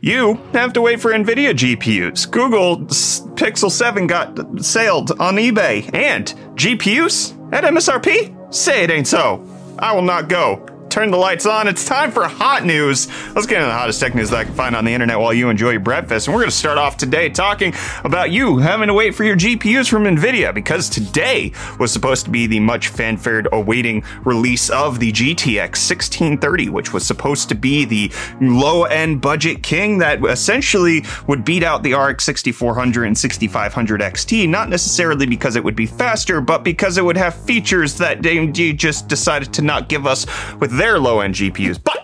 you have to wait for NVIDIA GPUs. Google Pixel 7 got sailed on eBay. And GPUs at MSRP? Say it ain't so. I will not go turn the lights on. It's time for hot news. Let's get into the hottest tech news that I can find on the internet while you enjoy your breakfast. And we're going to start off today talking about you having to wait for your GPUs from NVIDIA because today was supposed to be the much fanfared awaiting release of the GTX 1630, which was supposed to be the low end budget king that essentially would beat out the RX 6400 and 6500 XT, not necessarily because it would be faster, but because it would have features that AMD just decided to not give us with their low end GPUs. But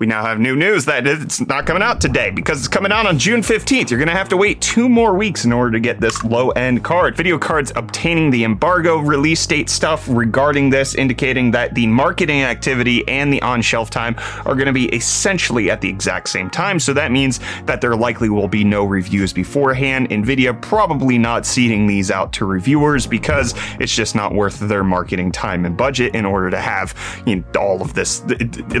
we now have new news that it's not coming out today because it's coming out on June 15th. You're going to have to wait two more weeks in order to get this low end card. VideoCardz obtaining the embargo release date stuff regarding this, indicating that the marketing activity and the on shelf time are going to be essentially at the exact same time. So that means that there likely will be no reviews beforehand. NVIDIA probably not seeding these out to reviewers because it's just not worth their marketing time and budget in order to have you know, all of this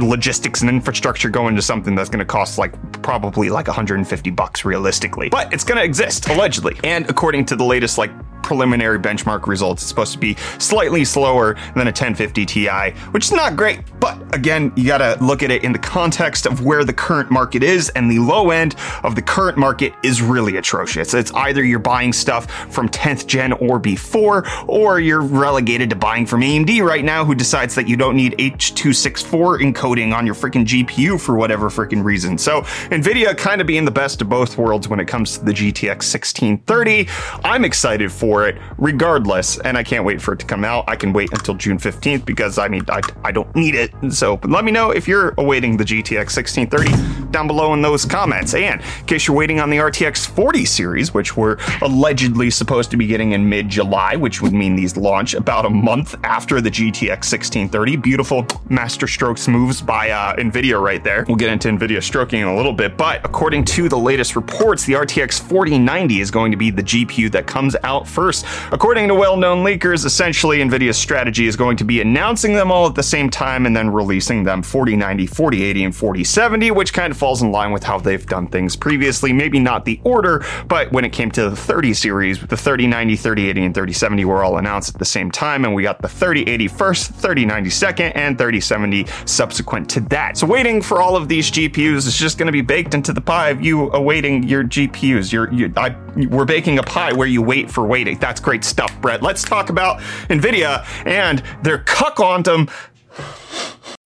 logistics and infrastructure infrastructure go into something that's going to cost like probably like 150 bucks realistically. But it's going to exist allegedly. And according to the latest like preliminary benchmark results, it's supposed to be slightly slower than a 1050 Ti, which is not great. But again, you got to look at it in the context of where the current market is, and the low end of the current market is really atrocious. It's either you're buying stuff from 10th gen or before, or you're relegated to buying from AMD right now, who decides that you don't need H264 encoding on your freaking GPU for whatever freaking reason. So, NVIDIA kind of being the best of both worlds when it comes to the GTX 1630. I'm excited for it regardless. And I can't wait for it to come out. I can wait until June 15th because I mean, I, I don't need it. So let me know if you're awaiting the GTX 1630 down below in those comments. And in case you're waiting on the RTX 40 series, which we're allegedly supposed to be getting in mid July, which would mean these launch about a month after the GTX 1630. Beautiful master strokes moves by uh, NVIDIA right there. We'll get into NVIDIA stroking in a little bit, but according to the latest reports, the RTX 4090 is going to be the GPU that comes out first first. According to well known leakers, essentially NVIDIA's strategy is going to be announcing them all at the same time and then releasing them 4090, 4080, and 4070, which kind of falls in line with how they've done things previously. Maybe not the order, but when it came to the 30 series, the 3090, 3080, and 3070 were all announced at the same time, and we got the 3080 first, 3090 second, and 3070 subsequent to that. So waiting for all of these GPUs is just going to be baked into the pie of you awaiting your GPUs. You're, you, I, we're baking a pie where you wait for waiting. That's great stuff, Brett. Let's talk about NVIDIA and their Quantum.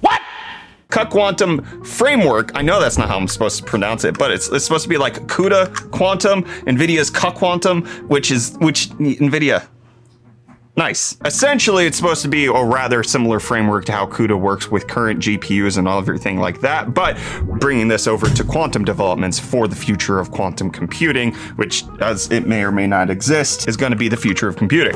What? Quantum framework. I know that's not how I'm supposed to pronounce it, but it's, it's supposed to be like CUDA Quantum, NVIDIA's Quantum, which is which NVIDIA Nice. Essentially, it's supposed to be a rather similar framework to how CUDA works with current GPUs and all of everything like that, but bringing this over to quantum developments for the future of quantum computing, which, as it may or may not exist, is going to be the future of computing.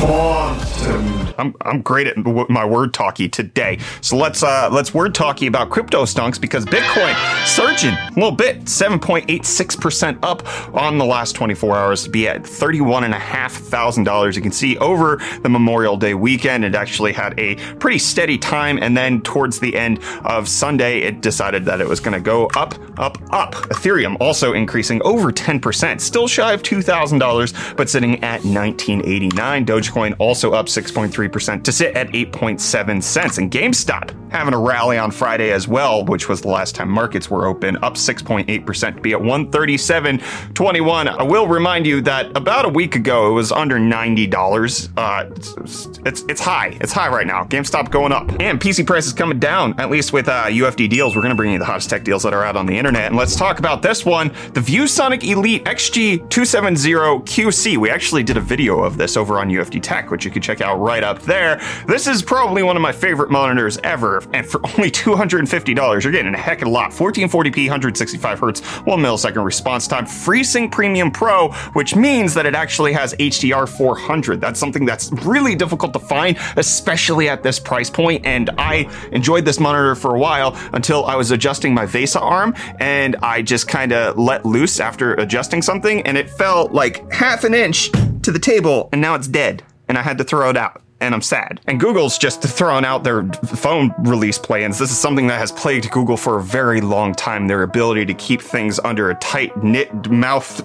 Quantum. I'm, I'm great at my word talkie today. So let's uh, let's word talkie about crypto stonks because Bitcoin surging a little bit, 7.86% up on the last 24 hours to be at $31,500. You can see over over the Memorial Day weekend. It actually had a pretty steady time. And then towards the end of Sunday, it decided that it was going to go up, up, up. Ethereum also increasing over 10%, still shy of $2,000, but sitting at 1989. Dogecoin also up 6.3% to sit at 8.7 cents. And GameStop having a rally on Friday as well, which was the last time markets were open, up 6.8% to be at 137.21. I will remind you that about a week ago it was under $90. Uh, it's, it's, it's high. It's high right now. GameStop going up. And PC prices coming down, at least with uh, UFD deals. We're going to bring you the hottest tech deals that are out on the internet. And let's talk about this one the ViewSonic Elite XG270QC. We actually did a video of this over on UFD Tech, which you can check out right up there. This is probably one of my favorite monitors ever and for only $250, you're getting a heck of a lot. 1440p, 165 hertz, 1 millisecond response time, FreeSync Premium Pro, which means that it actually has HDR 400. That's something that's really difficult to find, especially at this price point. And I enjoyed this monitor for a while until I was adjusting my VESA arm and I just kind of let loose after adjusting something and it fell like half an inch to the table and now it's dead and I had to throw it out and I'm sad. And Google's just throwing out their phone release plans. This is something that has plagued Google for a very long time. Their ability to keep things under a tight knit mouth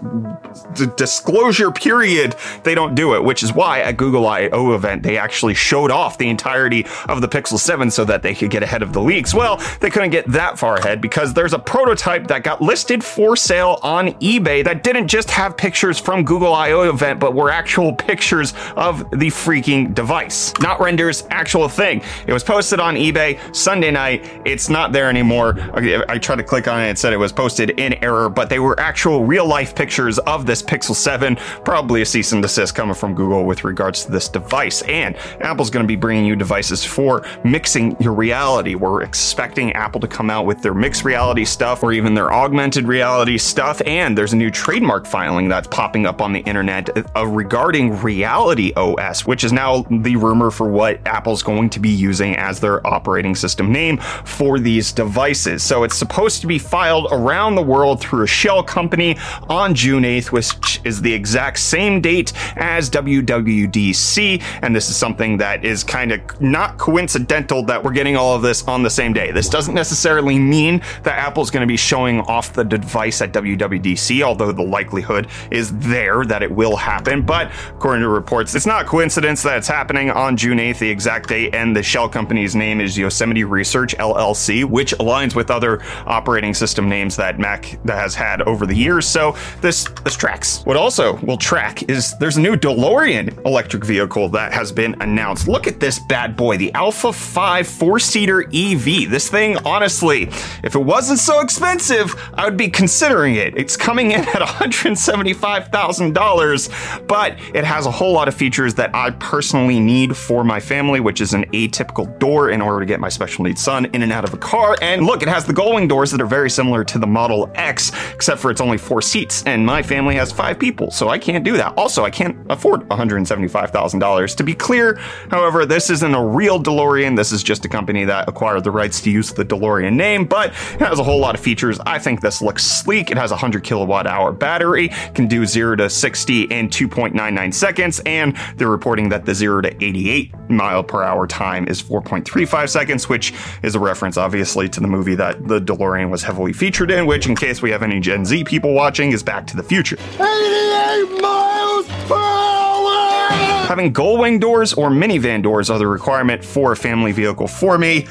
d- disclosure period. They don't do it, which is why at Google I/O event they actually showed off the entirety of the Pixel 7 so that they could get ahead of the leaks. Well, they couldn't get that far ahead because there's a prototype that got listed for sale on eBay that didn't just have pictures from Google I/O event, but were actual pictures of the freaking device. Not renders, actual thing. It was posted on eBay Sunday night. It's not there anymore. I tried to click on it. It said it was posted in error, but they were actual real life pictures of this Pixel 7. Probably a cease and desist coming from Google with regards to this device. And Apple's going to be bringing you devices for mixing your reality. We're expecting Apple to come out with their mixed reality stuff or even their augmented reality stuff. And there's a new trademark filing that's popping up on the internet uh, regarding Reality OS, which is now the rumor for what Apple's going to be using as their operating system name for these devices. So it's supposed to be filed around the world through a shell company on June 8th, which is the exact same date as WWDC. And this is something that is kind of not coincidental that we're getting all of this on the same day. This doesn't necessarily mean that Apple's going to be showing off the device at WWDC, although the likelihood is there that it will happen. But according to reports, it's not coincidence that it's happening on June 8th, the exact date, and the shell company's name is Yosemite Research LLC, which aligns with other operating system names that Mac has had over the years. So this this tracks. What also will track is there's a new DeLorean electric vehicle that has been announced. Look at this bad boy, the Alpha 5 four-seater EV. This thing, honestly, if it wasn't so expensive, I would be considering it. It's coming in at $175,000, but it has a whole lot of features that I personally need for my family, which is an atypical door in order to get my special needs son in and out of a car. And look, it has the gullwing doors that are very similar to the Model X, except for it's only four seats, and my family has five people, so I can't do that. Also, I can't afford $175,000. To be clear, however, this isn't a real DeLorean. This is just a company that acquired the rights to use the DeLorean name, but it has a whole lot of features. I think this looks sleek. It has a 100 kilowatt hour battery, can do 0 to 60 in 2.99 seconds, and they're reporting that the 0 to 88 mile per hour time is 4.35 seconds, which is a reference, obviously, to the movie that the DeLorean was heavily featured in, which, in case we have any Gen Z people watching, is Back to the Future. 88 miles per hour! Having gull wing doors or minivan doors are the requirement for a family vehicle for me.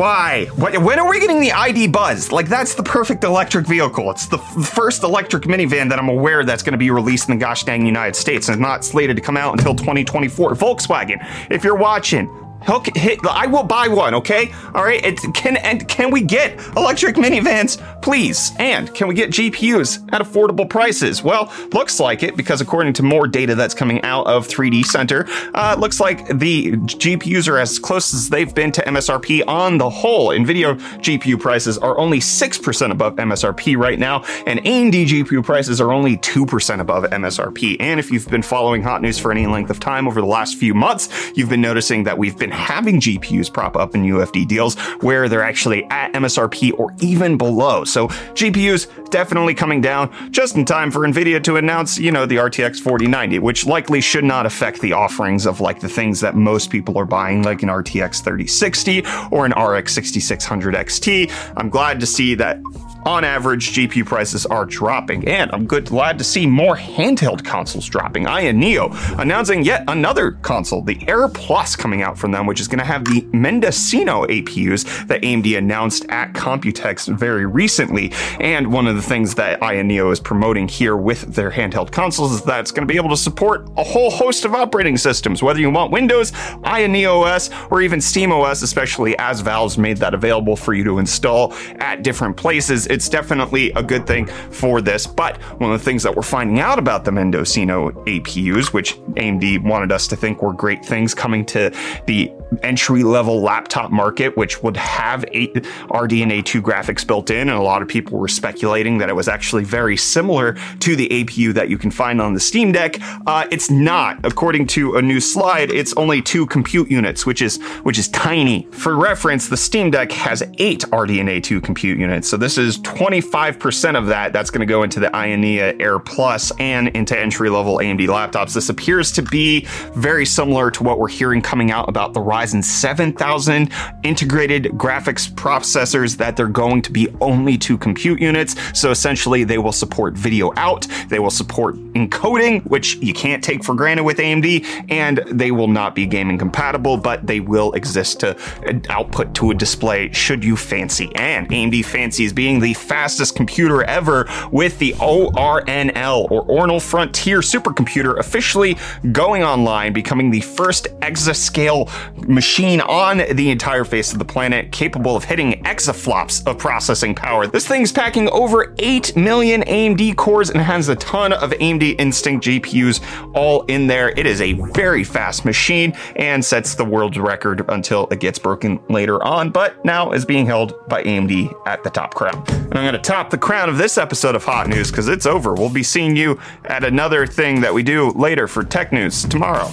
Why? When are we getting the ID Buzz? Like, that's the perfect electric vehicle. It's the f- first electric minivan that I'm aware that's going to be released in the gosh dang United States and not slated to come out until 2024. Volkswagen, if you're watching, I will buy one. Okay. All right. It, can and can we get electric minivans, please? And can we get GPUs at affordable prices? Well, looks like it because according to more data that's coming out of 3D Center, uh, looks like the GPUs are as close as they've been to MSRP on the whole. Nvidia GPU prices are only six percent above MSRP right now, and AMD GPU prices are only two percent above MSRP. And if you've been following hot news for any length of time over the last few months, you've been noticing that we've been having GPUs prop up in UFD deals where they're actually at MSRP or even below. So GPUs definitely coming down just in time for Nvidia to announce, you know, the RTX 4090, which likely should not affect the offerings of like the things that most people are buying, like an RTX 3060 or an RX 6600 XT. I'm glad to see that on average, GPU prices are dropping, and I'm good glad to see more handheld consoles dropping. Aya Neo announcing yet another console, the Air Plus, coming out from them, which is going to have the Mendocino APUs that AMD announced at Computex very recently. And one of the things that Aya Neo is promoting here with their handheld consoles is that it's going to be able to support a whole host of operating systems, whether you want Windows, Aya Neo OS, or even Steam OS, especially as Valve's made that available for you to install at different places it's definitely a good thing for this. But one of the things that we're finding out about the Mendocino APUs, which AMD wanted us to think were great things coming to the entry level laptop market, which would have a RDNA 2 graphics built in, and a lot of people were speculating that it was actually very similar to the APU that you can find on the Steam Deck. Uh, it's not. According to a new slide, it's only two compute units, which is which is tiny. For reference, the Steam Deck has eight RDNA 2 compute units, so this is 25% of that. That's going to go into the Aya Neo Air Plus and into entry level AMD laptops. This appears to be very similar to what we're hearing coming out about the Ryzen 7000 integrated graphics processors that they're going to be only two compute units. So essentially, they will support video out, they will support encoding, which you can't take for granted with AMD, and they will not be gaming compatible, but they will exist to uh, output to a display should you fancy. And AMD fancies being the fastest computer ever with the ORNL or Ornal Frontier supercomputer officially going online, becoming the first exascale machine on the entire face of the planet capable of hitting exaflops of processing power. This thing's packing over 8 million AMD cores and has a ton of AMD Instinct GPUs all in there. It is a very fast machine and sets the world record until it gets broken later on, but now is being held by AMD at the top crown. And I'm going to top the crown of this episode of Hot News because it's over. We'll be seeing you at another thing that we do later for Tech News tomorrow.